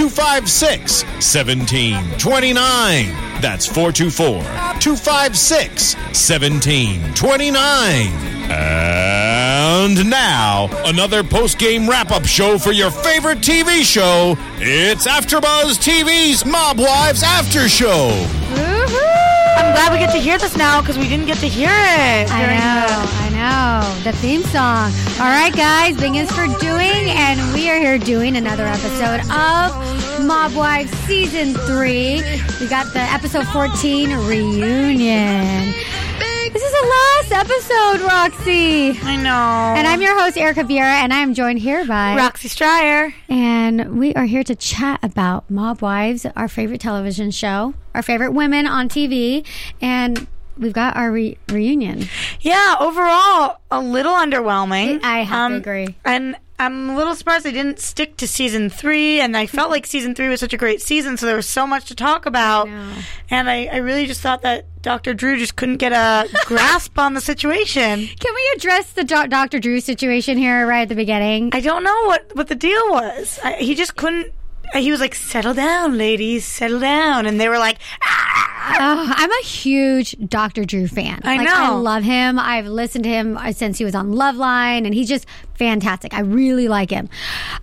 256 1729. That's 424 256 1729. And now, another post game wrap up show for your favorite TV show. It's AfterBuzz TV's Mob Wives After Show. I'm glad we get to hear this now because we didn't get to hear it. I know, I know. The theme song. All right, guys, Bing is for doing, and we are here doing another episode of Mob Wives Season 3. We got the episode 14 reunion. This is the last episode, Roxy. I know. And I'm your host, Erica Vieira, and I am joined here by Roxy Stryer. And we are here to chat about Mob Wives, our favorite television show, our favorite women on TV, and we've got our re- reunion. Yeah, overall, a little underwhelming. I have to Um, agree. And I'm a little surprised they didn't stick to season three. And I felt like season three was such a great season, so there was so much to talk about. know. And I, I really just thought that Dr. Drew just couldn't get a grasp on the situation. Can we address the Do- Dr. Drew situation here right at the beginning? I don't know what, what the deal was. I, he just couldn't. He was like, "Settle down, ladies, settle down," and they were like, "Ah!" Oh, I'm a huge Dr. Drew fan. I Like, know. I love him. I've listened to him uh, since he was on Loveline, and he's just fantastic. I really like him.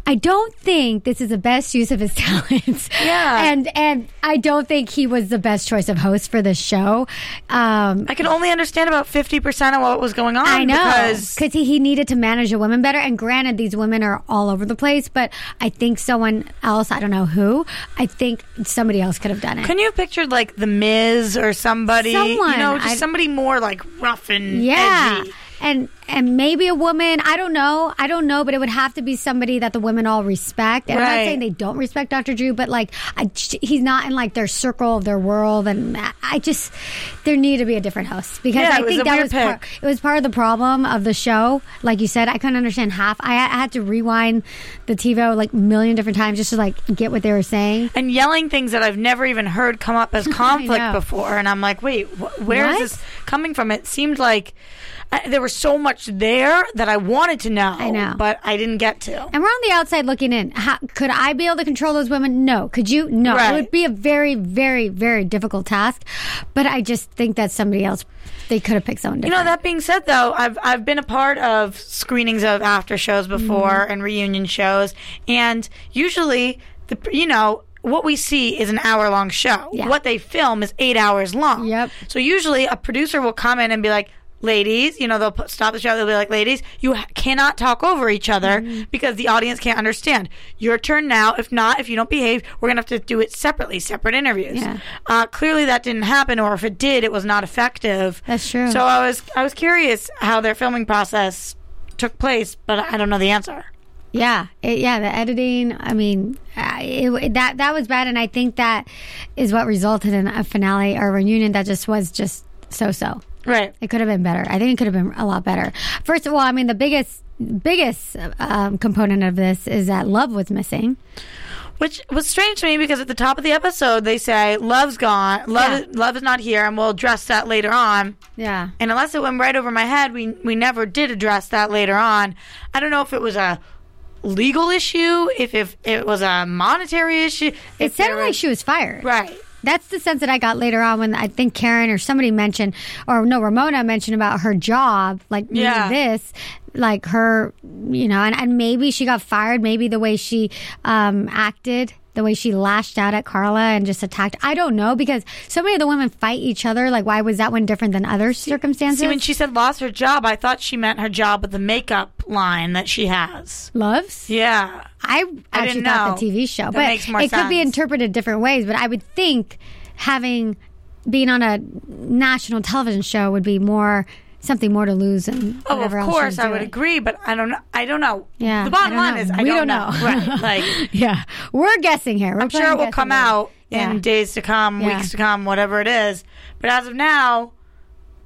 I don't think this is the best use of his talents. Yeah. and and I don't think he was the best choice of host for this show. Um, I can only understand about fifty percent of what was going on. I know because he, he needed to manage the women better. And granted, these women are all over the place, but I think someone else, I don't know who, I think somebody else could have done it. Can you have pictured like the Miz or somebody? Someone. you know, just somebody more like rough and yeah. edgy. And and maybe a woman, I don't know, I don't know, but it would have to be somebody that the women all respect. And I'm not saying they don't respect Dr. Drew, but like I, he's not in like their circle of their world, and I- just there needed to be a different host because Yeah, I think that was part, it was part of the problem of the show. Like you said, I couldn't understand half. I, I had to rewind the TiVo like a million different times just to like get what they were saying. And yelling things that I've never even heard come up as conflict before, and I'm like, wait, wh- where is What? this coming from? It seemed like I, there was so much there that I wanted to know, I know. but I didn't get to. And we're on the outside looking in. How, could I be able to control those women? No. Could you? No. Right. It would be a very, very, very difficult task. But I just think that somebody else, they could have picked someone different. You know, that being said, though, I've I've been a part of screenings of after shows before Mm-hmm. and reunion shows, and usually the you know what we see is an hour long show. Yeah. What they film is eight hours long. Yep. So usually a producer will come in and be like. Ladies, you know, they'll put, stop the show. They'll be like, ladies, you ha- cannot talk over each other Mm-hmm. because the audience can't understand. Your turn now. If not, if you don't behave, we're going to have to do it separately, separate interviews. Yeah. Uh, clearly that didn't happen, or if it did, it was not effective. That's true. So I was I was curious how their filming process took place, but I don't know the answer. Yeah, it, yeah. The editing. I mean, it, that that was bad, and I think that is what resulted in a finale or reunion that just was just so so. Right. It could have been better. I think it could have been a lot better. First of all, I mean, the biggest biggest um, component of this is that love was missing. Which was strange to me because at the top of the episode they say love's gone, love Yeah. love is not here, and we'll address that later on. Yeah. And unless it went right over my head, we we never did address that later on. I don't know if it was a legal issue, if if it was a monetary issue. It sounded like she was fired. right. That's the sense that I got later on when I think Karen or somebody mentioned, or no, Ramona mentioned about her job, like Yeah. this, like her, you know, and, and maybe she got fired. Maybe the way she um, acted, the way she lashed out at Carla and just attacked. I don't know because so many of the women fight each other. Like, why was that one different than other circumstances? See, when she said lost her job, I thought she meant her job with the makeup line that she has. Loves? Yeah. I actually didn't thought know. the TV show, That but makes more it could be interpreted different ways. But I would think having being on a national television show would be more something more to lose and Oh, of course, I would doing. agree, but I don't know. I don't know. Yeah, the bottom line know. is I We don't, don't know. Right, like Yeah, we're guessing here. We're I'm sure it will come out Yeah. in days to come, Yeah. weeks to come, whatever it is. But as of now,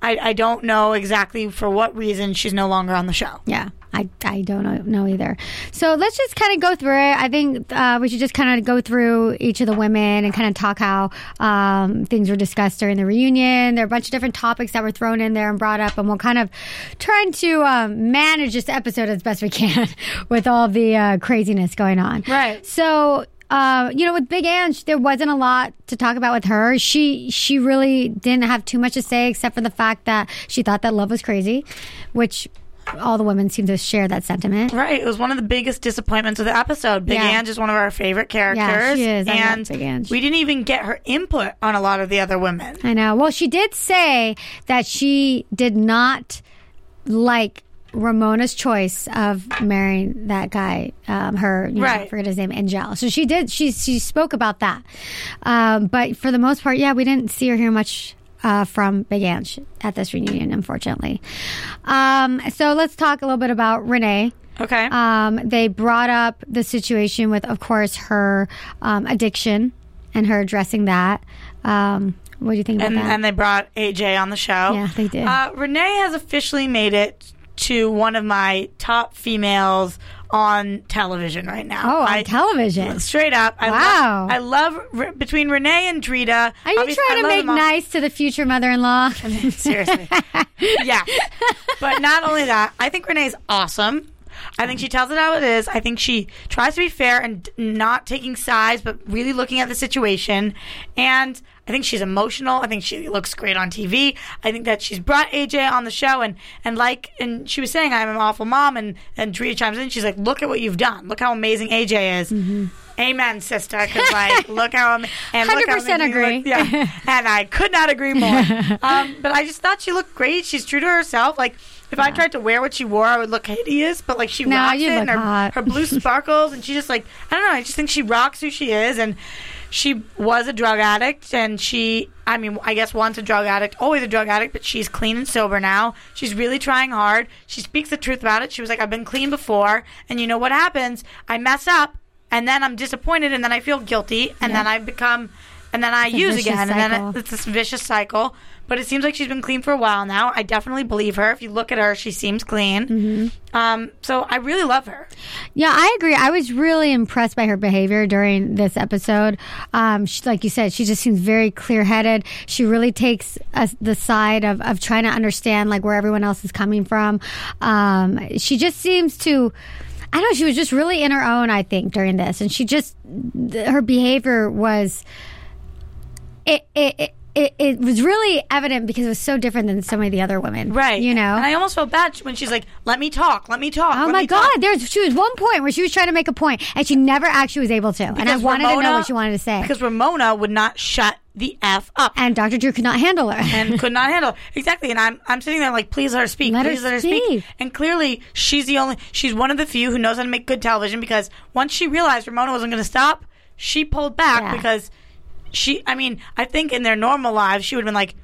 I, I don't know exactly for what reason she's no longer on the show. Yeah, I, I don't know, either. So let's just kind of go through it. I think uh, we should just kind of go through each of the women and kind of talk how um, things were discussed during the reunion. There are a bunch of different topics that were thrown in there and brought up, and we'll kind of try to um, manage this episode as best we can with all the uh, craziness going on. Right. So. Uh, you know, with Big Ang, there wasn't a lot to talk about with her. She she really didn't have too much to say, except for the fact that she thought that love was crazy, which all the women seem to share that sentiment. Right. It was one of the biggest disappointments of the episode. Big Yeah. Ang is one of our favorite characters. Yeah, she is. I and Big Ang. we didn't even get her input on a lot of the other women. I know. Well, she did say that she did not like Ramona's choice of marrying that guy, um, her, you know, I Right. forget his name, Angel. So she did, she, she spoke about that. Um, but for the most part, yeah, we didn't see or hear much uh, from Big Ang at this reunion, unfortunately. Um, so let's talk a little bit about Renee. Okay. Um, they brought up the situation with, of course, her um, addiction and her addressing that. Um, what do you think about and, that? and they brought AJ on the show. Yeah, they did. Uh, Renee has officially made it to one of my top females on television right now. oh, on I- television. Straight up, I Wow. love. I love re- between Renee and Drita. Are you trying to make nice to the future mother-in-law? Seriously, yeah. But not only that, I think Renee's awesome. I think she tells it how it is. I think she tries to be fair and not taking sides, but really looking at the situation. And I think she's emotional. I think she looks great on TV. I think that she's brought AJ on the show, and and like and she was saying, I'm an awful mom, and and Drita chimes in. She's like, look at what you've done. Look how amazing AJ is. Amen, sister. Because like, look how am- and look how 100% amazing you agree. look- yeah, and I could not agree more. um, but I just thought she looked great. She's true to herself. Like if I tried to wear what she wore, I would look hideous. But like she No, rocks you it, look and her, hot. her blue sparkles, and she just like I don't know. I just think she rocks who she is, and she was a drug addict, and she. I mean, I guess once a drug addict, always a drug addict, but she's clean and sober now. She's really trying hard. She speaks the truth about it. She was like, I've been clean before, and you know what happens? I mess up, and then I'm disappointed, and then I feel guilty, and then I become, and then I a use again, and then it, it's this vicious cycle. But it seems like she's been clean for a while now. I definitely believe her. If you look at her, she seems clean. Mm-hmm. Um, so I really love her. Yeah, I agree. I was really impressed by her behavior during this episode. Um, she, like you said, she just seems very clear headed. She really takes us the side of, of trying to understand like where everyone else is coming from. Um, she just seems to. I don't know. She was just really in her own. I think during this, and she just th- her behavior was. It it. it it, it was really evident because it was so different than so many of the other women. Right. You know? And I almost felt bad when she's like, let me talk, let me talk. Oh my God! talk." There's she was one point where she was trying to make a point, and she never actually was able to. and I Because wanted to know what she wanted to say. Because Ramona would not shut the F up. and Dr. Drew could not handle her. and could not handle exactly. And I'm I'm sitting there like, please let her speak. Let her please let her speak. speak. And clearly, she's the only. She's one of the few who knows how to make good television because once she realized Ramona wasn't going to stop, she pulled back Yeah. because she. I mean, I think in their normal lives she would have been like.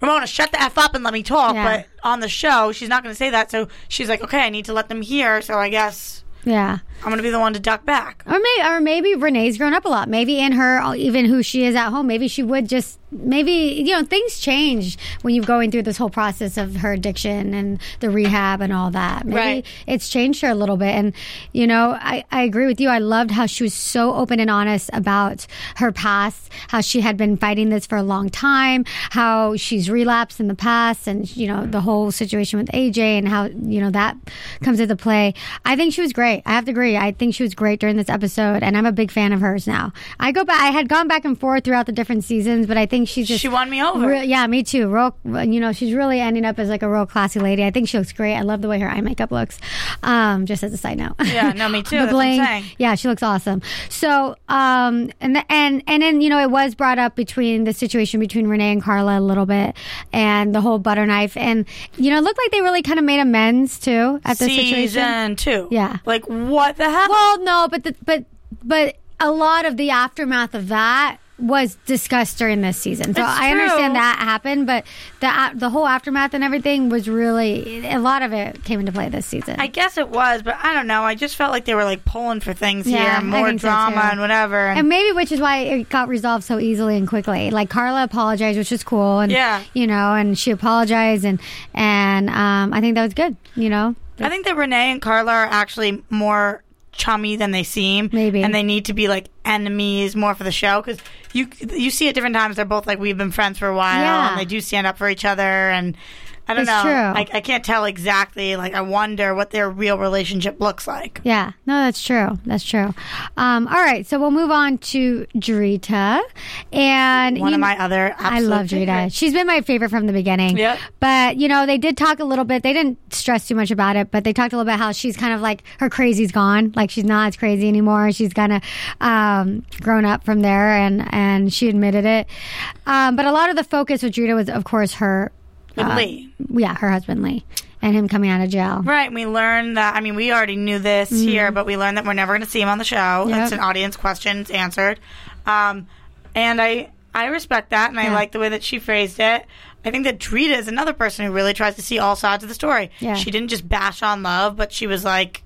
Ramona, shut the f up and let me talk. Yeah. But on the show, she's not going to say that. So she's like, okay, I need to let them hear. So I guess yeah. I'm going to be the one to duck back. Or maybe, or maybe Renee's grown up a lot. Maybe in her, even who she is at home, maybe she would just, maybe, you know, things change when you're going through this whole process of her addiction and the rehab and all that. Maybe Right. it's changed her a little bit. And, you know, I, I agree with you. I loved how she was so open and honest about her past, how she had been fighting this for a long time, how she's relapsed in the past, and, you know, the whole situation with AJ and how, you know, that comes into play. I think she was great. I have to agree. I think she was great during this episode, and I'm a big fan of hers now. I go back, I had gone back and forth throughout the different seasons, but I think think she's just She won me over. Real, yeah, me too. Real, you know, she's really ending up as like a real classy lady. I think she looks great. I love the way her eye makeup looks. Um, just as a side note. Yeah, no, me too. the That's what I'm bling. Yeah, she looks awesome. So, um, and the, and and then you know it was brought up between the situation between Renee and Carla a little bit, and the whole butter knife, and you know it looked like they really kind of made amends too at the situation. Two. Yeah. Like what the hell? Well, no, but the, but but a lot of the aftermath of that was discussed during this season. So I understand that happened, but the the whole aftermath and everything was really a lot of it came into play this season. I guess it was, but I don't know. I just felt like they were like pulling for things Yeah, here, and more think so, drama and whatever. And, and maybe which is why it got resolved so easily and quickly. Like Carla apologized, which is cool, and Yeah. you know, and she apologized, and and um, I think that was good. You know, I think that Renee and Carla are actually more chummy than they seem. Maybe. and they need to be like enemies more for the show because you you see at different times they're both like we've been friends for a while Yeah. and they do stand up for each other and. I don't It's know. true. I, I can't tell exactly. Like, I wonder what their real relationship looks like. Yeah, no, that's true. That's true. Um, all right, so we'll move on to Drita, and One you of know- my other. I love absolute Drita. favorites. She's been my favorite from the beginning. Yep. But you know, they did talk a little bit. They didn't stress too much about it, but they talked a little bit how she's kind of like her crazy's gone. Like she's not as crazy anymore. She's kind of um, grown up from there, and and she admitted it. Um, but a lot of the focus with Drita was, of course, her. Uh, Lee. Yeah, her husband Lee, and him coming out of jail. Right. and We learned that, I mean, we already knew this here, but we learned that we're never going to see him on the show. Mm-hmm. Yep. It's an audience question. It's answered. Um, and I, I respect that, and I like the way that she phrased it. I think that Drita is another person who really tries to see all sides of the story. Yeah. She didn't just bash on love, but she was like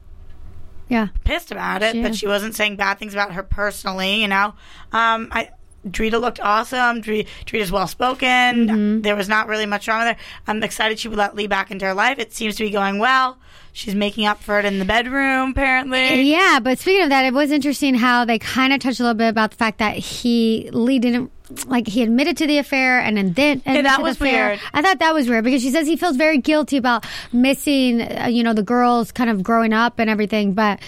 Yeah. pissed about it, She but is. she wasn't saying bad things about her personally, you know. Um, I Drita looked awesome. Drita's well spoken. Mm-hmm. There was not really much wrong with her. I'm excited she would let Lee back into her life. It seems to be going well. She's making up for it in the bedroom, apparently. Yeah, but speaking of that, it was interesting how they kind of touched a little bit about the fact that he Lee didn't like he admitted to the affair and then did admit that was affair. weird. I thought that was weird because she says he feels very guilty about missing, uh, you know, the girls kind of growing up and everything, but.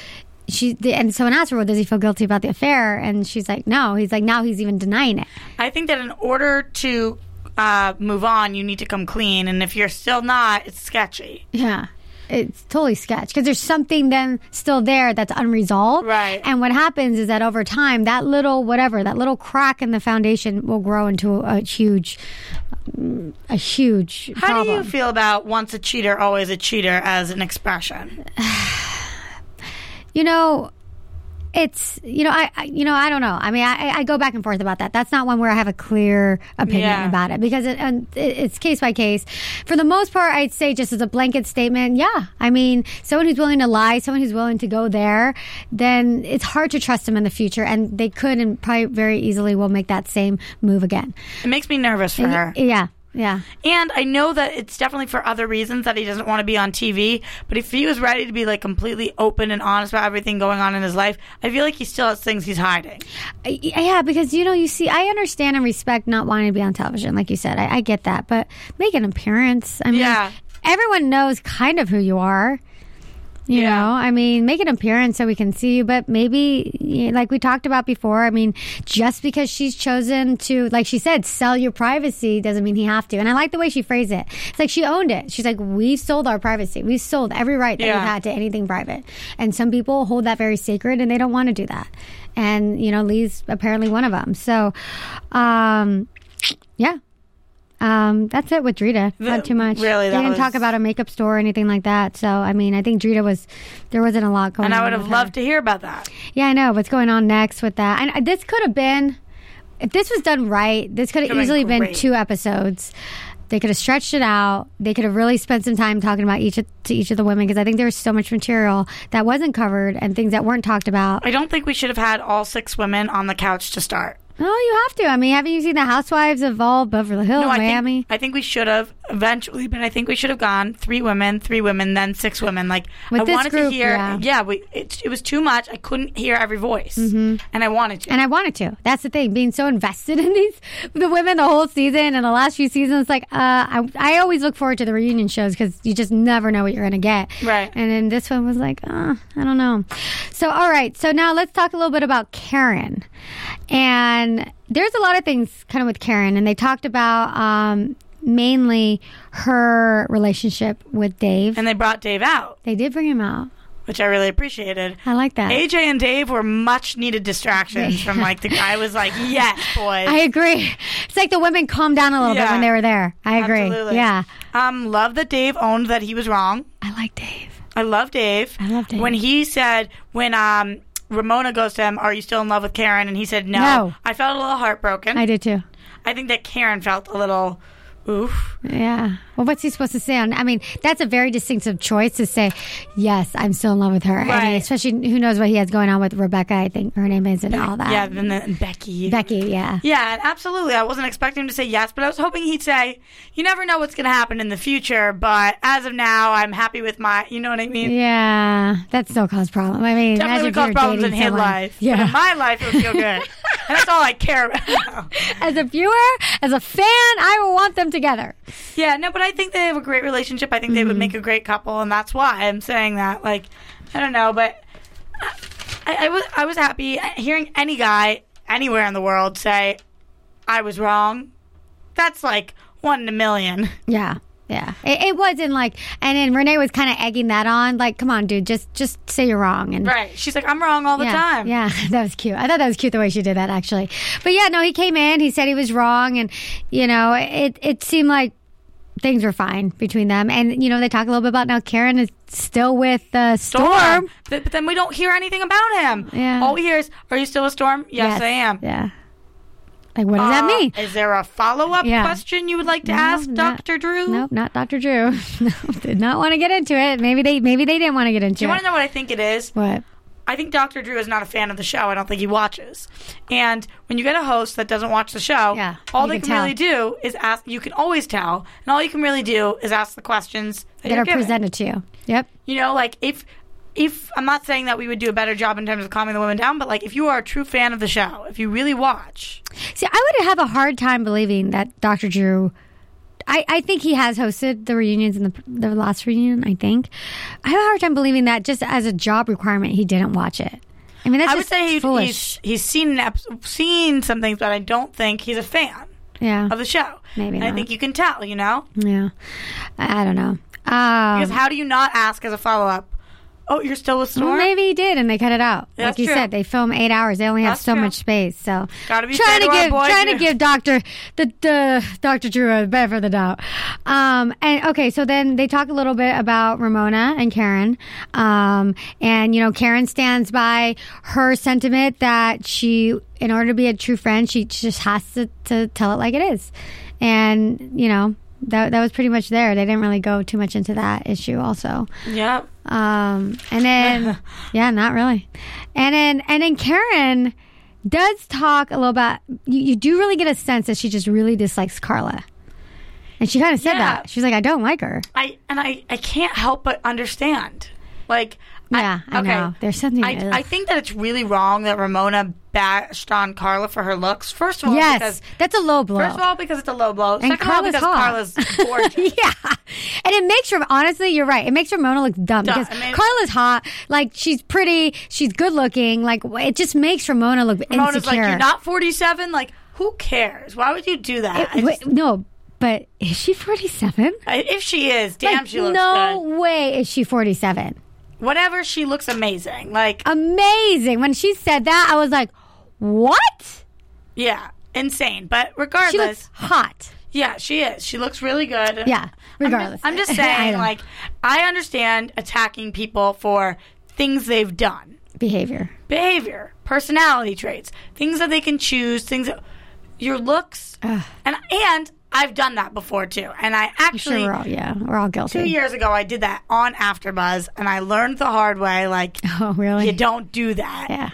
She the, and someone asked her, "Well, does he feel guilty about the affair?" And she's like, "No." He's like, "Now he's even denying it." I think that in order to uh, move on, you need to come clean. And if you're still not, it's sketchy. Yeah. It's totally sketch because there's something then still there that's unresolved. Right. And what happens is that over time, that little whatever, that little crack in the foundation will grow into a huge, a huge How problem. do you feel about once a cheater, always a cheater as an expression? you know, it's you know I, I you know I don't know. I mean I, I go back and forth about that. That's not one where I have a clear opinion Yeah. about it because it, it, it's case by case. For the most part, I'd say just as a blanket statement, yeah. I mean, someone who's willing to lie, someone who's willing to go there, then it's hard to trust them in the future, and they could and probably very easily will make that same move again. It makes me nervous for her. Yeah, yeah. And I know that it's definitely for other reasons that he doesn't want to be on TV. But if he was ready to be like completely open and honest about everything going on in his life, I feel like he still has things he's hiding. I- Yeah, because you know, you see, I understand and respect not wanting to be on television, like you said. I, I get that, but make an appearance. I mean, Yeah. everyone knows kind of who you are. You Yeah. know, I mean, make an appearance so we can see you, but maybe, like we talked about before, I mean, just because she's chosen to, like she said, sell your privacy doesn't mean he have to. And I like the way she phrased it. It's like she owned it. She's like, we sold our privacy. We sold every right that Yeah. we had to anything private. And some people hold that very sacred and they don't want to do that. And, you know, Lee's apparently one of them. So, um, yeah. Um, that's it with Drita. Not too much. really, they didn't was- talk about a makeup store or anything like that. So, I mean, I think Drita was there wasn't a lot going on. And. I would have with her. loved to hear about that. Yeah, I know what's going on next with that. And uh, this could have been, if this was done right, this could have Could've been easily been, two episodes. They could have stretched it out. They could have really spent some time talking about each of, to each of the women because I think there was so much material that wasn't covered and things that weren't talked about. I don't think we should have had all six women on the couch to start. Oh, you have to. I mean, haven't you seen the Housewives of all Beverly Hills, I Miami? think I think we should have eventually, but I think we should have gone three women, three women, then six women. Like With I this wanted group, to hear. yeah. we, it, it was too much. I couldn't hear every voice, and I wanted to. And I wanted to. That's the thing. Being so invested in these the women the whole season and the last few seasons, like uh, I I always look forward to the reunion shows because you just never know what you're gonna get. Right. And then this one was like, uh, I don't know. So all right. So now let's talk a little bit about Karen. And there's a lot of things kind of with Karen, and they talked about um, mainly her relationship with Dave. and they brought Dave out, they did bring him out. which I really appreciated. I like that. AJ and Dave were much needed distractions from like the guy was like, yes, boys. I agree. It's like the women calmed down a little bit Yeah. when they were there. I agree. Absolutely. Yeah. Um, love that Dave owned that he was wrong. I like Dave. I love Dave. I love Dave. When he said, when um, Ramona goes to him, Are you still in love with Karen? And he said, No. No. I felt a little heartbroken. I I, did too. I think that Karen felt a little, oof. Yeah. Well, what's he supposed to say? On, I mean, that's a very distinctive choice to say, yes, I'm still in love with her. Right. And especially, who knows what he has going on with Rebecca, I think her name is, and all that. Yeah, then the, Becky. Becky, yeah. Yeah, absolutely. I wasn't expecting him to say yes, but I was hoping he'd say, "You never know what's going to happen in the future, but as of now, I'm happy with my." You know what I mean? Yeah. That still caused problems. I mean, Definitely would cause problems in his someone- life. But Yeah. in my life, it would feel good, and that's all I care about. as a viewer, as a fan, I will want them together. yeah, no, but I think they have a great relationship. I think they Mm-hmm. would make a great couple, and that's why I'm saying that. Like, I don't know, but I, I was I was happy hearing any guy anywhere in the world say, "I was wrong." That's like one in a million. Yeah. Yeah. It, it wasn't like, and then Renee was kind of egging that on. Like, come on, dude, just just say you're wrong. And Right. She's like, I'm wrong all the yeah, time. Yeah, that was cute. I thought that was cute the way she did that actually. But yeah, no, he came in, he said he was wrong and you know, it it seemed like things were fine between them. And you know, they talk a little bit about now Karen is still with uh, Storm. Storm. But then we don't hear anything about him. Yeah. All we hear is, Are you still a Storm? Yes, I am. Yeah. Like what does that Uh, mean? Is there a follow up Yeah. question you would like to No, ask not- Dr. Drew? Nope, not Dr. Drew. did not want to get into it. Maybe they maybe they didn't want to get into Do you it. want to know what I think it is? what? I think Dr. Drew is not a fan of the show. I don't think he watches. And when you get a host that doesn't watch the show, Yeah, all they can can, really do is ask. You can always tell, and all you can really do is ask the questions that, That are given. presented to you. Yep. You know, like if if I'm not saying that we would do a better job in terms of calming the women down, but like if you are a true fan of the show, if you really watch, See, I would have a hard time believing that Dr. Drew. I, I think he has hosted the reunions in the the last reunion. I think I have a hard time believing that just as a job requirement he didn't watch it. I mean, that's I would say he, he's he's seen seen some things, but I don't think he's a fan yeah, of the show. Maybe And I think you can tell. You know, yeah. I, I don't know. Um, because how do you not ask as a follow up? Oh, you're still with Storm? well, maybe he did, and they cut it out. That's like you true. said, they film eight hours. They only have That's so true. much space. So Gotta be trying to give trying to give Doctor the, the Doctor Drew a benefit of the doubt. Um, and okay, so then they talk a little bit about Ramona and Karen. Um, and you know, Karen stands by her sentiment that she, in order to be a true friend, she just has to, to tell it like it is. And you know. That, that was pretty much there. They didn't really go too much into that issue, also. Yep. Um, and then, yeah, not really. And then, and then Karen does talk a little about, you, you do really get a sense that she just really dislikes Carla. And she kind of said Yeah. that. She's like, I don't like her. I and I I can't help but understand. Like, Yeah, I know. There's something- I. I think that it's really wrong that Ramona bashed on Carla for her looks. First of all, yes, because that's a low blow. first of all because it's a low blow. Second Carla's all hot. because Carla's gorgeous. yeah. And it makes her, honestly, you're right. It makes Ramona look dumb Dumb. because I mean- Carla's hot. Like, she's pretty. She's good looking. Like, it just makes Ramona look Ramona's insecure. like, you're not 47. Like, who cares? Why would you do that? I Wait, just- no, but is she 47? If she is, damn, Like, she looks no good. way is she 47. Whatever, she looks amazing. Like, Amazing. When she said that, I was like, what? yeah, insane. But She regardless, looks hot. yeah, she is. She looks really good. Yeah, I'm just- regardless. I'm just saying, don't- like, I understand attacking people for things they've done, behavior. behavior, personality traits, things that they can choose, things that your looks, and and I've done that before too. And I Sure, actually we're all, yeah, we're all guilty. two years ago I did that on AfterBuzz, and I learned the hard way. Like, Oh, really? you don't do that. Yeah.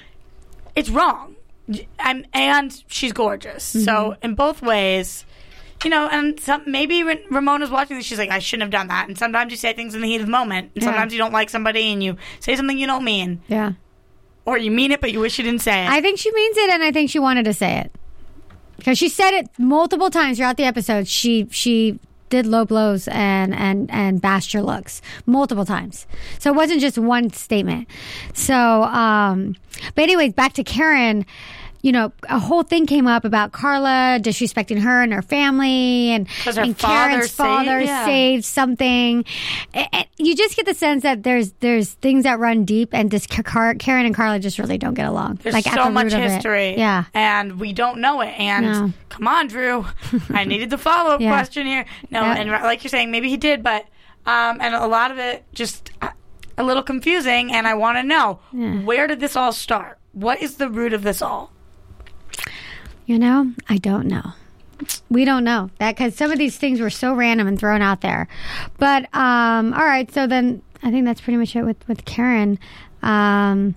It's wrong. I'm, and she's gorgeous. Mm-hmm. So in both ways, you know, and some, maybe Ramona's watching this, she's like, I shouldn't have done that. And sometimes you say things in the heat of the moment. And Yeah. sometimes you don't like somebody and you say something you don't mean. Yeah. Or you mean it, but you wish you didn't say it. I think she means it, and I think she wanted to say it because she said it multiple times throughout the episode. She she did low blows and and and bashed your looks multiple times, so it wasn't just one statement. So, um, but anyways, back to Karen. You know, a whole thing came up about Carla disrespecting her and her family, and, her and father Karen's saved- father yeah. saved something. You just get the sense that there's there's things that run deep, and Car- Karen and Carla just really don't get along. There's like so the much root of it. history. Yeah. And we don't know it. And No. come on, Drew. I needed the follow up Yeah. question here. No, Yeah. and like you're saying, maybe he did, but, um, and a lot of it just uh, a little confusing. And I want to know where did this all start? What is the root of this all? You know, I don't know. We don't know that because some of these things were so random and thrown out there. But um, all right, so then I think that's pretty much it with with Karen, um,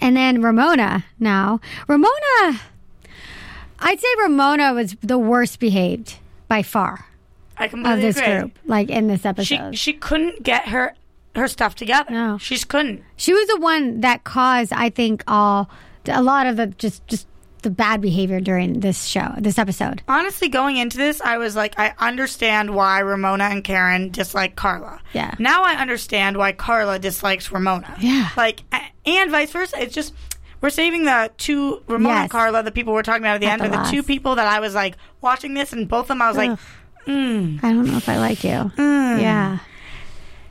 and then Ramona. Now Ramona, I'd say Ramona was the worst behaved by far I completely of this agree. group, like in this She episode. she couldn't get her her stuff together. No. she just couldn't. She was the one that caused, I think, all a lot of the just just the bad behavior during this show, this episode. Honestly, going into this, I was like, I understand why Ramona and Karen dislike Carla. Yeah. Now I understand why Carla dislikes Ramona. Yeah. Like, and vice versa. It's just we're saving the two Ramona Yes. and Carla, the people we're talking about at the At end, the are the two people that I was like watching this, and both of them I was like, Ugh. I don't know if I like you. Mm. Yeah.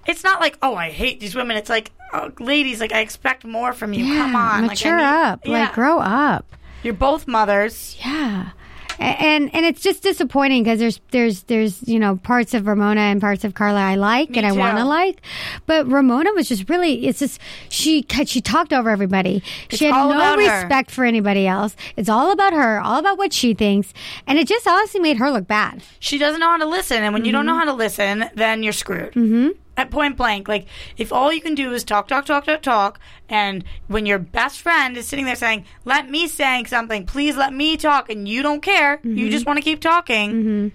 it's not like, oh, I hate these women. It's like, oh, ladies, like I expect more from you. Yeah, Come on, mature like, need- up, Yeah. like grow up. You're both mothers. Yeah, and and it's just disappointing because there's there's there's you know parts of Ramona and parts of Carla I like Me and I want to like, but Ramona was just really it's just she she talked over everybody. she had no about her. respect for anybody else. It's all about her, all about what she thinks, and it just honestly made her look bad. she doesn't know how to listen and when you don't Mm-hmm. know how to listen then you're screwed mm-hmm. At point blank like if all you can do is talk talk talk talk talk and when your best friend is sitting there saying let me say something please let me talk and you don't care Mm-hmm. you just want to keep talking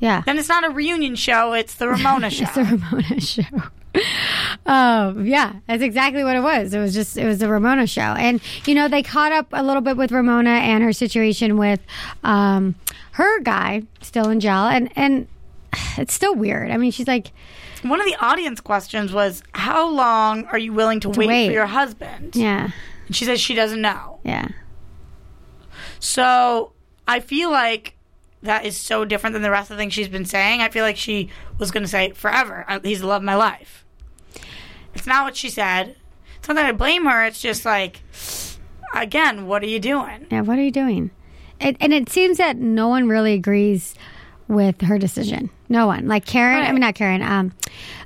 Yeah. then it's not a reunion show it's the ramona show It's the Ramona show. Um, yeah, that's exactly what it was. It was just it was the Ramona show, and you know they caught up a little bit with Ramona and her situation with um, her guy still in jail, and and it's still weird. I mean, she's like, one of the audience questions was how long are you willing to, wait, wait. for your husband yeah, and she says she doesn't know yeah, So I feel like that is so different than the rest of the things she's been saying. I feel like she was going to say forever. He's the love of my life. It's not what she said. It's not that I blame her. It's just like, again, what are you doing? yeah. What are you doing? It, and it seems that no one really agrees with her decision. No one. Like Karen, I mean not Karen. Um,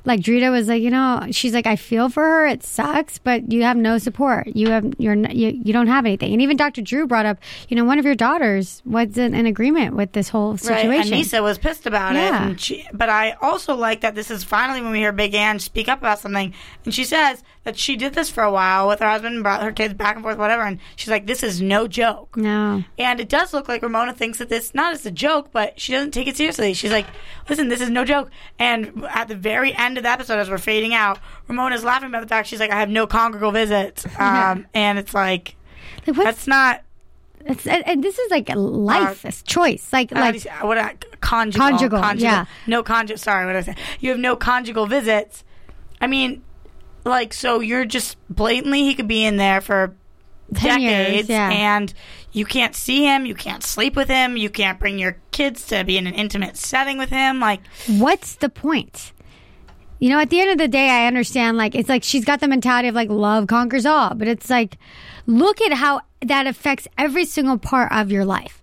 like Drita was like, you know, she's like, I feel for her. It sucks, but you have no support. You have you're you, you don't have anything. And even Dr. Drew brought up, you know, one of your daughters was in, in agreement with this whole situation. Right. Anissa was pissed about it. Yeah. And she, but I also like that this is finally when we hear Big Ann speak up about something. And she says that she did this for a while with her husband and brought her kids back and forth, whatever. And she's like, this is no joke. No. And it does look like Ramona thinks that this not as a joke, but she doesn't take it seriously. She's like, "Listen, this is no joke." And at the very end of the episode, as we're fading out, Ramona's laughing about the fact she's like, "I have no conjugal visits," um, and it's like Like, what's, that's not that's, and, this is like a life, uh, it's choice. Like, you like uh, what uh, I, conjugal, Conjugal, yeah. no conjugal. Sorry, what did I say? You have no conjugal visits. I mean, like, so you're just blatantly he could be in there for 10 years, decades yeah. and you can't see him you can't sleep with him you can't bring your kids to be in an intimate setting with him like what's the point? You know, at the end of the day, I understand, like, it's like she's got the mentality of like love conquers all, but it's like, look at how that affects every single part of your life.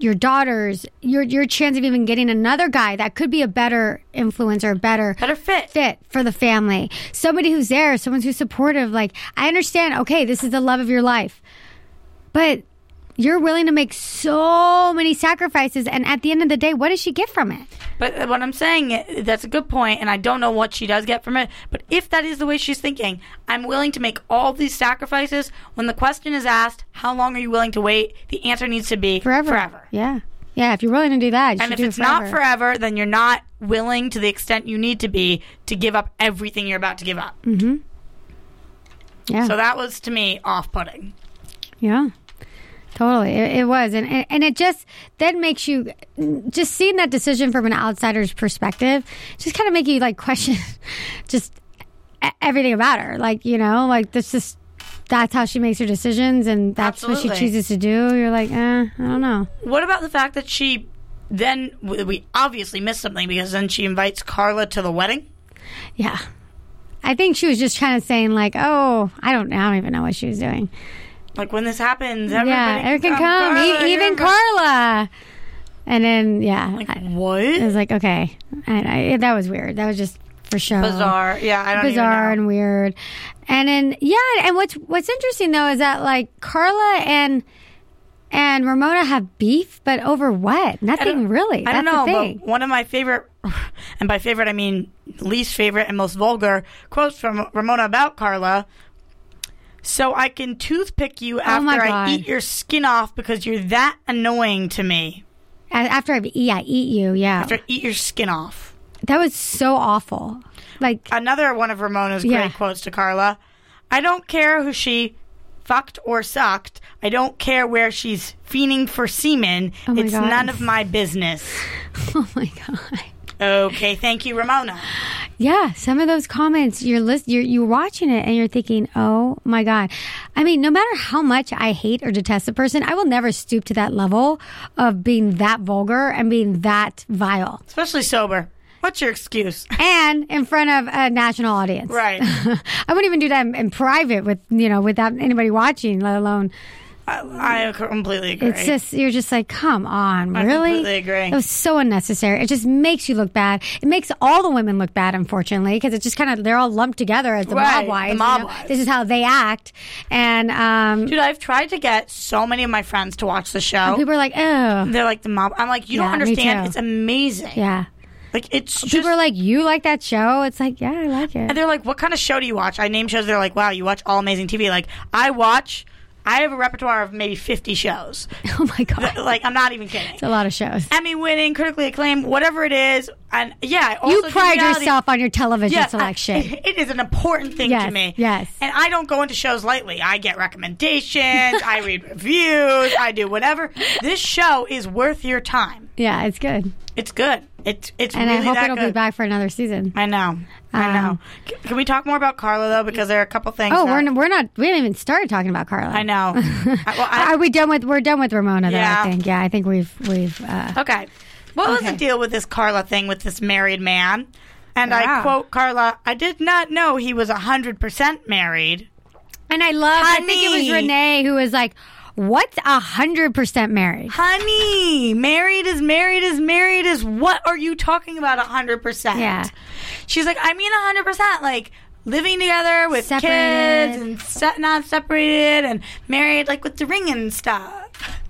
Your daughters, your your chance of even getting another guy that could be a better influence or a better better fit fit for the family. Somebody who's there, someone who's supportive. Like, I understand, okay, this is the love of your life. But you're willing to make so many sacrifices. And at the end of the day, what does she get from it? but what i'm saying eh, that's a good point and i don't know what she does get from it but if that is the way she's thinking i'm willing to make all these sacrifices when the question is asked how long are you willing to wait the answer needs to be Forever. forever Yeah. Yeah, if you're willing to do that, you And if do it it's not forever. forever, then you're not willing to the extent you need to be to give up everything you're about to give up. Mm-hmm. yeah. So that was to me off putting. Yeah, totally. It, it was, and and- it just then makes you just seeing that decision from an outsider's perspective, just kind of make you like question just everything about her. Like you know, like this just that's how she makes her decisions, and that's what she chooses to do. You're like, eh, I don't know. What about the fact that she then we we obviously missed something because then she invites Carla to the wedding? Yeah. I think she was just kind of saying like, "Oh, I don't, know, I don't even know what she was doing." Like when this happens, everybody yeah, Eric can oh, come, Carla, e- even Carla. And then, yeah, Like I- what? It was like, okay, I, I, that was weird. That was just for show. Bizarre. Yeah, I don't bizarre and weird. And then, yeah, and what's what's interesting though is that like Carla and and Ramona have beef, but over what? Nothing really. I don't That's know, the thing. but one of my favorite, and by favorite I mean least favorite and most vulgar quotes from Ramona about Carla. So I can toothpick you Oh after I eat your skin off because you're that annoying to me. After I eat, I eat you. Yeah, After I eat your skin off. that was so awful. Like, Another one of Ramona's Yeah. great quotes to Carla. I don't care who she fucked or sucked. I don't care where she's fiending for semen. Oh it's God. none of my business. oh my god. Okay, thank you, Ramona. Yeah, some of those comments you're list you're you're watching it and you're thinking, "Oh my god." I mean, no matter how much I hate or detest a person, I will never stoop to that level of being that vulgar and being that vile. Especially sober. What's your excuse? And in front of a national audience. Right. I wouldn't even do that in, in private with, you know, without anybody watching, let alone I, I completely agree. it's just you're just like, "Come on, I really?" completely agree. It was so unnecessary. It just makes you look bad. It makes all the women look bad, unfortunately, because it's just kind of they're all lumped together as the Right, mob the wives. you mob know? wives. This is how they act, and um, Dude, I've tried to get so many of my friends to watch the show. people are like, "Oh, They're like the mob. I'm like, you Yeah, don't understand. It's amazing. yeah." Like it's just. People are like, "You like that show?" It's like, "Yeah, I like it." and they're like, what kind of show do you watch? I name shows. They're like, wow, you watch all amazing TV. Like I watch. I have a repertoire of maybe 50 shows. oh my god, Like I'm not even kidding. it's a lot of shows. Emmy winning, critically acclaimed, whatever it is. And yeah, also You pride reality- yourself on your television Yeah, I- selection. it is an important thing Yes, to me. yes. And I don't go into shows lightly. I get recommendations, I read reviews, I do whatever. This show is worth your time. yeah, it's good, It's good. It's it's and really I hope it'll good. be back for another season. I know. I know. Um, C- Can we talk more about Carla though? Because there are a couple things. Oh, that- we're n- we're not. We haven't even started talking about Carla. I know. I- well, I- Are we done with? We're done with Ramona, though. Yeah. I think. Yeah, I think we've we've. Uh, Okay. What was Okay. the deal with this Carla thing with this married man? And I Wow. quote Carla, I did not know he was 100% married. and I love. I think it was Honey. Renee who was like, "What's a hundred percent married?" Honey, married is married is married is what are you talking about a 100%? Yeah. She's like, I mean a 100%. Like, living together with Separated. kids and se- not separated and married, like with the ring and stuff.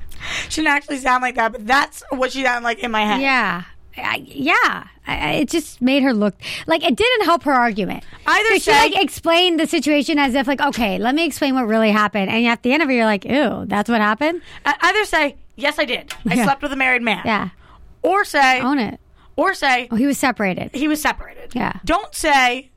She didn't actually sound like that, but that's what she sounded like in my head. Yeah. I, yeah, I, it just made her look like it didn't help her argument. Either she like explained the situation as if like, okay, let me explain what really happened, and at the end of it, you're like, ew, that's what happened. Either say, yes, I did. I Yeah. slept with a married man. Yeah, Or say, own it. or say, Oh, he was separated. he was separated. Yeah. Don't say,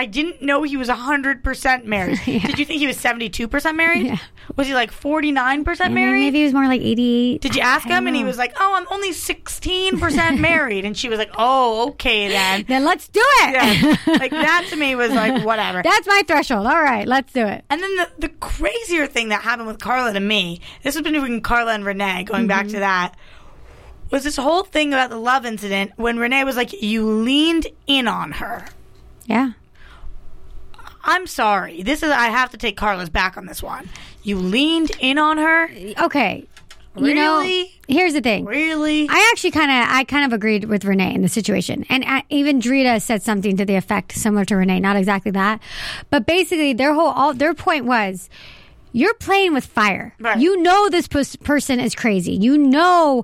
I didn't know he was 100% married. Yeah. Did you think he was 72% married? Yeah. Was he like 49% married? Maybe he was more like 88. Did you ask him? And he was like, oh, I'm only 16% married. And she was like, oh, okay then. Then let's do it. Yeah. like that to me was like, whatever. That's my threshold. All right, let's do it. And then the, the crazier thing that happened with Carla to me, this was been between Carla and Renee, going back Mm-hmm. to that, was this whole thing about the love incident when Renee was like, you leaned in on her. Yeah. I'm sorry. This is I have to take Carla's back on this one. You leaned in on her? Okay. You know, Really? here's the thing. Really? I actually kind of, I kind of agreed with Renee in the situation, and uh, even Drita said something to the effect similar to Renee, not exactly that, but basically their whole, all their point was, you're playing with fire. Right. You know this pers- person is crazy. You know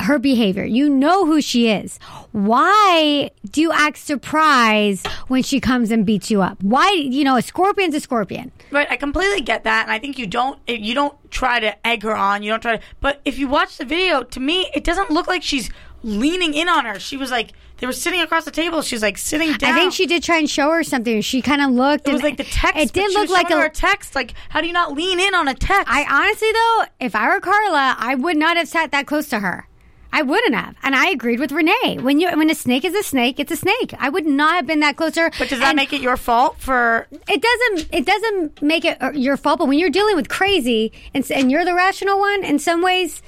her behavior. You know who she is. Why do you act surprised when she comes and beats you up? Why, you know, a scorpion's a scorpion. Right, I completely get that, and I think you don't you don't try to egg her on. You don't try to. But if you watch the video, to me, it doesn't look like she's leaning in on her. She was like they were sitting across the table. She's like sitting down. I think she did try and show her something. She kind of looked. It was like the text. It did look like showing her a. a text. Like, how do you not lean in on a text? I honestly though, if I were Carla, I would not have sat that close to her. I wouldn't have, and I agreed with Renee. When you when a snake is a snake, it's a snake. I would not have been that closer. but does that And make it your fault for? It doesn't. It doesn't make it uh, your fault. But when you're dealing with crazy, and, and you're the rational one, in some ways,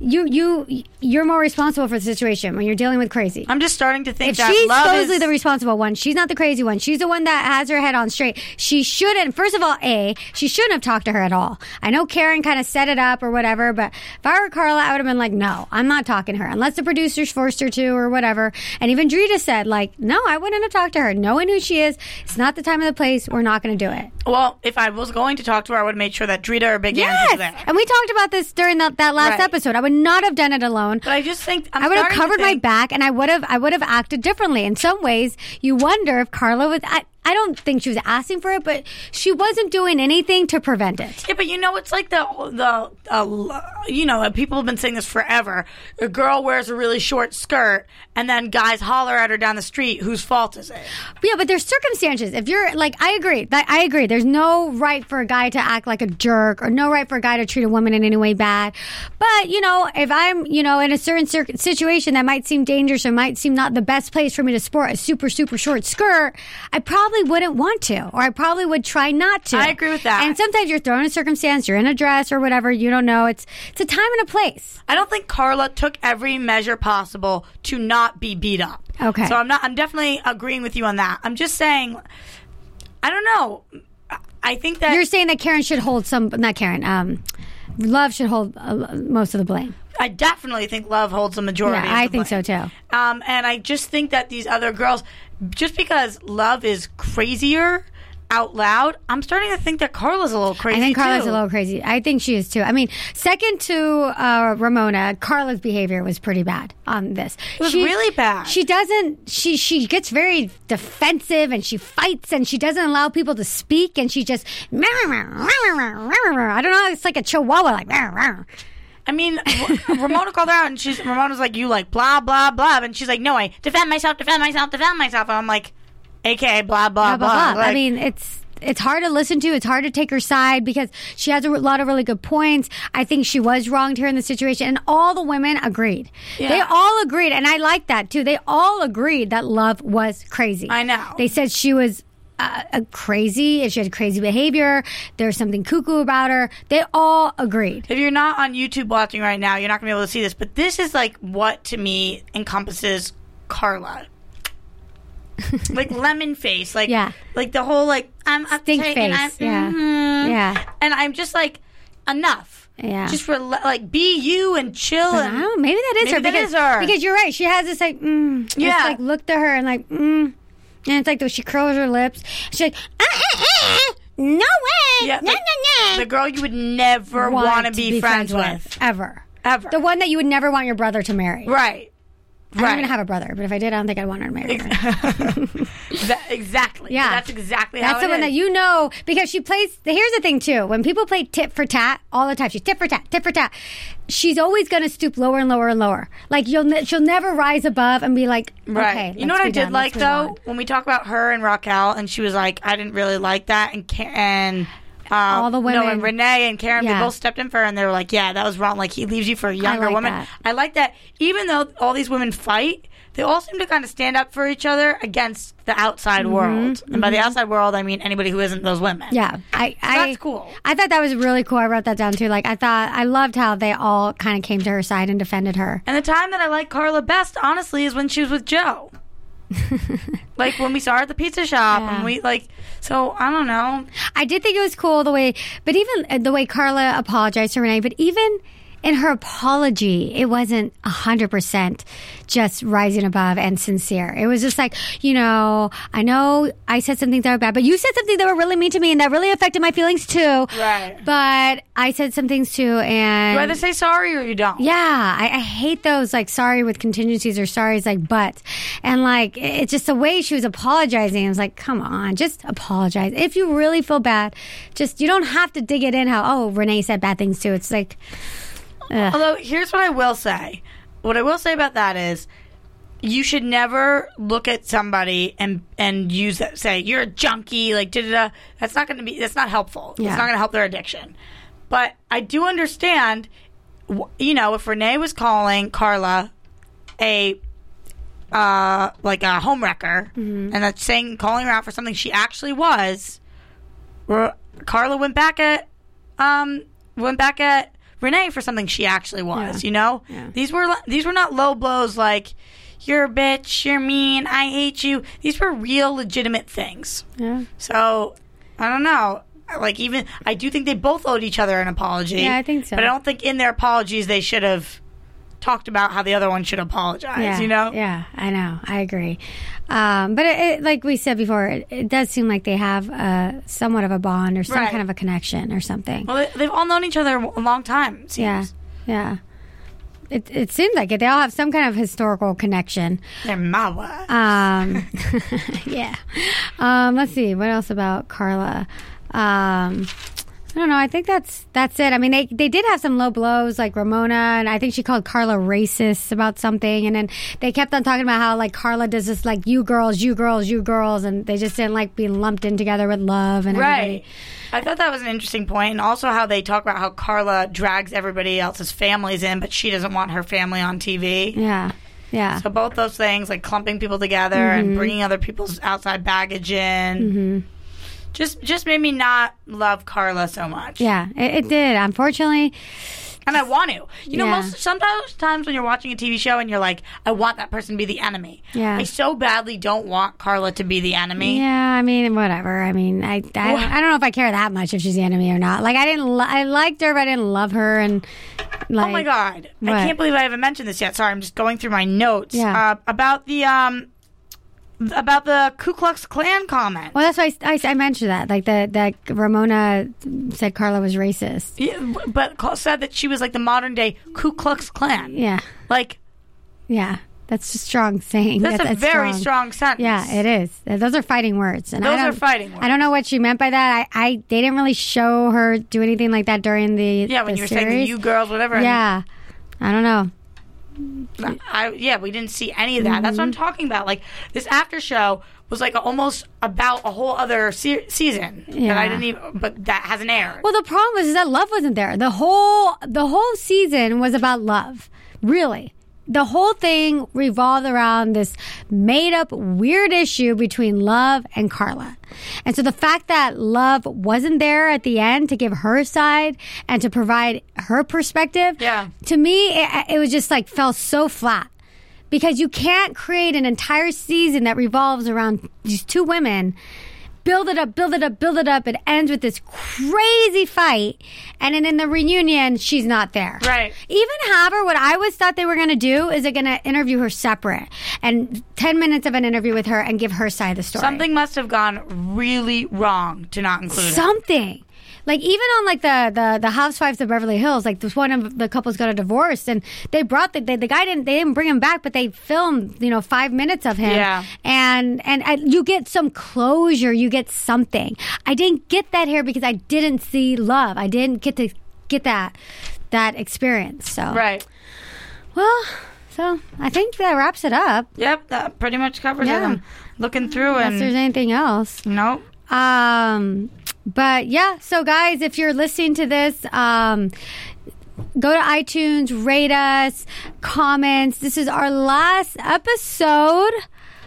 you you you're more responsible for the situation when you're dealing with crazy. I'm just starting to think If that she's love supposedly is, the responsible one, she's not the crazy one. She's the one that has her head on straight. She shouldn't. First of all, a she shouldn't have talked to her at all. I know Karen kind of set it up or whatever, but if I were Carla, I would have been like, no, I'm not talking to her unless the producers forced her to or whatever. And even Drita said, like, no, I wouldn't have talked to her, knowing who she is. It's not the time or the place. We're not going to do it. well, if I was going to talk to her, I would have made sure that Drita or Big Ang Yes, was there. and we talked about this during that, that last Right. episode. I would not have done it alone. But I just think I'm I would have covered my back and I would have I would have acted differently. In some ways, you wonder if Carla was I, I don't think she was asking for it, but she wasn't doing anything to prevent it. Yeah, but you know, it's like the the uh, you know people have been saying this forever. A girl wears a really short skirt, and then guys holler at her down the street. Whose fault is it? Yeah, but there's circumstances. If you're like, I agree. That I agree. There's no right for a guy to act like a jerk, or no right for a guy to treat a woman in any way bad. But you know, if I'm, you know, in a certain cir- situation that might seem dangerous or might seem not the best place for me to sport a super super short skirt, I probably wouldn't want to, or I probably would try not to. I agree with that. And sometimes you're thrown in a circumstance, you're in a dress or whatever, you don't know. It's it's a time and a place. I don't think Carla took every measure possible to not be beat up. Okay. So I'm not. I'm definitely agreeing with you on that. I'm just saying. I don't know. I think that You're saying that Karen should hold some, not Karen. Um, Love should hold uh, most of the blame. I definitely think love holds the majority. Yeah, I think so too. Um, and I just think that these other girls, just because love is crazier out loud, I'm starting to think that Carla's a little crazy. I think Carla's too. a little crazy. I think she is too. I mean, second to uh, Ramona, Carla's behavior was pretty bad on this. It was really bad. She doesn't. She she gets very defensive and she fights and she doesn't allow people to speak and she just. I don't know. It's like a chihuahua, like. I mean, Ramona called her out, and she's Ramona's like, "You like blah blah blah," and she's like, "No, I defend myself, defend myself, defend myself." And I'm like, "AKA blah blah blah, blah." blah, blah. I mean, it's it's hard to listen to. It's hard to take her side because she has a lot of really good points. I think she was wronged here in the situation, and all the women agreed. They all agreed, and I like that too. They all agreed that love was crazy. I know. They said she was. Uh, uh, crazy. She had crazy behavior. There's something cuckoo about her. They all agreed. If you're not on YouTube watching right now, you're not gonna be able to see this, but this is like what to me encompasses Carla. like lemon face, like Yeah. like the whole like I'm Stink face, I'm, yeah. mhm. Yeah. and I'm just like enough. Yeah. just for like be you and chill I and don't know, maybe that is Maybe her that because is her. because you're right. She has this like mm, just, Yeah. like look to her and like mm, and it's like though she curls her lips. She's like ah, ah, ah, ah, no way, Yeah, no, no, no. the girl you would never want to be, friends, with. ever. Ever. The one that you would never want your brother to marry. Right. I don't even have a brother, but if I did, I don't think I'd want her to marry her. That- exactly. Yeah. That's exactly That's it the one is. that you know because she plays. Here's the thing too: when people play tit for tat all the time, she's tit for tat, tit for tat. She's always going to stoop lower and lower and lower. Like you'll, ne- she'll never rise above and be like, Right. okay. you know what I did done, like though on. when we talk about her and Raquel, and she was like, I didn't really like that, and and. Um, All the women. No, and Renee and Karen, Yeah. they both stepped in for her, and they were like, "Yeah, that was wrong. Like he leaves you for a younger like woman." that. I like that. Even though all these women fight, they all seem to kind of stand up for each other against the outside world. And by the outside world, I mean anybody who isn't those women. Mm-hmm. Yeah, I, I that's cool. I thought that was really cool. I wrote that down too. Like I thought I loved how they all kind of came to her side and defended her. And the time that I like Carla best, honestly, is when she was with Joe. like when we saw her at the pizza shop, Yeah. and we like. So I don't know. I did think it was cool the way, but even uh, the way Carla apologized to Renee. But even in her apology, it wasn't a hundred percent just rising above and sincere. It was just like, you know, I know I said something that were bad, but you said something that were really mean to me and that really affected my feelings too. Right. But I said some things too, and You either say sorry or you don't. yeah, I, I hate those like sorry with contingencies or sorry's like but, and like it's just the way she was apologizing. I was like, come on, just apologize. If you really feel bad, just you don't have to dig it in. How oh Renee said bad things too. It's like ugh. Although, here's what I will say. What I will say about that is, you should never look at somebody and and use that. Say you're a junkie, like da da da. That's not going to be. That's not helpful. Yeah. It's not going to help their addiction. But I do understand. You know, if Renee was calling Carla a uh like a homewrecker, and that's saying calling her out for something she actually was, Carla went back at um went back at Renee for something she actually was. Yeah. You know, Yeah. these were these were not low blows like you're a bitch, you're mean, I hate you. These were real, legitimate things. yeah. So I don't know. Like even I do think they both owed each other an apology. Yeah, I think so. But I don't think in their apologies they should have talked about how the other one should apologize. Yeah, You know. Yeah, I know. I agree. Um, but it, it, like we said before, it, it does seem like they have uh, somewhat of a bond or some Right. kind of a connection or something. Well, they, they've all known each other a long time. yeah, seems. yeah. It, it seems like it. They all have some kind of historical connection. They're Mawa. Um, yeah. Um, let's see. What else about Carla? Um, I don't know. I think that's that's it. I mean, they they did have some low blows, like Ramona, and I think she called Carla racist about something, and then they kept on talking about how like Carla does this like you girls, you girls, you girls, and they just didn't like being lumped in together with love and Right. everybody. I thought that was an interesting point, and also how they talk about how Carla drags everybody else's families in, but she doesn't want her family on TV. Yeah, yeah, So both those things, like clumping people together Mm-hmm. and bringing other people's outside baggage in, just just made me not love Carla so much. yeah. It, it did. Unfortunately, and I want to. You know, Yeah. most sometimes times when you're watching a TV show and you're like, I want that person to be the enemy. Yeah. I so badly don't want Carla to be the enemy. Yeah, I mean, whatever. I mean, I, I, I don't know if I care that much if she's the enemy or not. Like, I didn't, li- I liked her, but I didn't love her. And like, Oh my god! What? I can't believe I haven't mentioned this yet. Sorry, I'm just going through my notes. Yeah. Uh, about the um, about the Ku Klux Klan comment. Well, that's why I, I, I mentioned that. Like that, that Ramona said Carla was racist. Yeah, but said that she was like the modern day Ku Klux Klan. Yeah, Like yeah. That's a strong saying. that's, That- a very strong, sentence. Yeah, it is. Those are fighting words. And I Those are don't- fighting I don't know what she meant by that. I, I they didn't really show her do anything like that during the Yeah, when the you were saying the you girls, whatever. Yeah, I don't know. I, yeah, we didn't see any of that. That's what I'm Mm-hmm. talking about. Like this after show was like almost about a whole other se- season that Yeah. I didn't even, but that hasn't aired. Well, the problem was is that love wasn't there. The whole the whole season was about love. Really. The whole thing revolved around this made up weird issue between Love and Carla. And so the fact that Love wasn't there at the end to give her side and to provide her perspective, Yeah. to me, it, it was just like fell so flat because you can't create an entire season that revolves around these two women build it up build it up build it up. It ends with this crazy fight. And then in the reunion she's not there. Right. even have her what i always thought they were going to do is they're going to interview her separate and 10 minutes of an interview with her and give her side of the story. Something must have gone really wrong to not include something like even on like the the the housewives of beverly hills like this one of the couples got a divorce and they brought the, the the guy didn't they didn't bring him back but they filmed you know five minutes of him Yeah. and and I, you get some closure you get something i didn't get that here because i didn't see love i didn't get to get that that experience so Right. well so i think that wraps it up Yep, that pretty much covers it. Yeah. I'm looking through unless there's anything else nope. Um, but yeah, so guys, if you're listening to this, um, go to iTunes, rate us, comments. This is our last episode.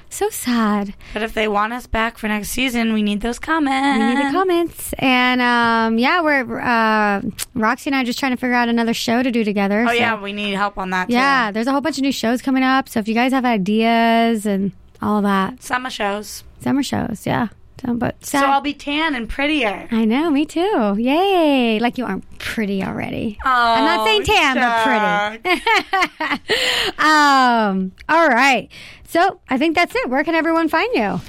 So sad. But if they want us back for next season, we need those comments. We need the comments. And um, yeah, we're uh, Roxy and I are just trying to figure out another show to do together. Oh so- yeah, we need help on that. yeah. too. There's a whole bunch of new shows coming up. So if you guys have ideas and all that, summer shows. summer shows, yeah. So, but So I'll be tan and prettier. I know, me too. Yay! Like you aren't pretty already. I'm not saying tan, but pretty. um. All right. So I think that's it. Where can everyone find you?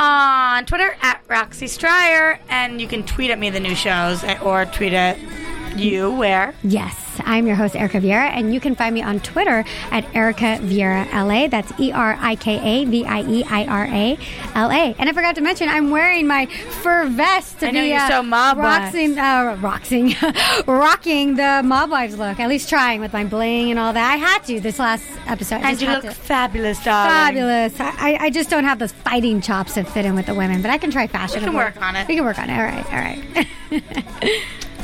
On Twitter at Roxy Stryer, and you can tweet at me the new shows or tweet at you where. Yes, I'm your host, Erika Vieira, and you can find me on Twitter at Erika Vieira LA. That's E R I K A V I E I R A L A. And I forgot to mention, I'm wearing my fur vest to I know, be you're uh, so mob roxing, uh, roxing, rocking the mob wives look. At least trying with my bling and all that. I had to this last episode. I And you look to. fabulous, darling. Fabulous. I, I just don't have those fighting chops to fit in with the women, but I can try fashion. We can work on it. We can work on it. All right. All right.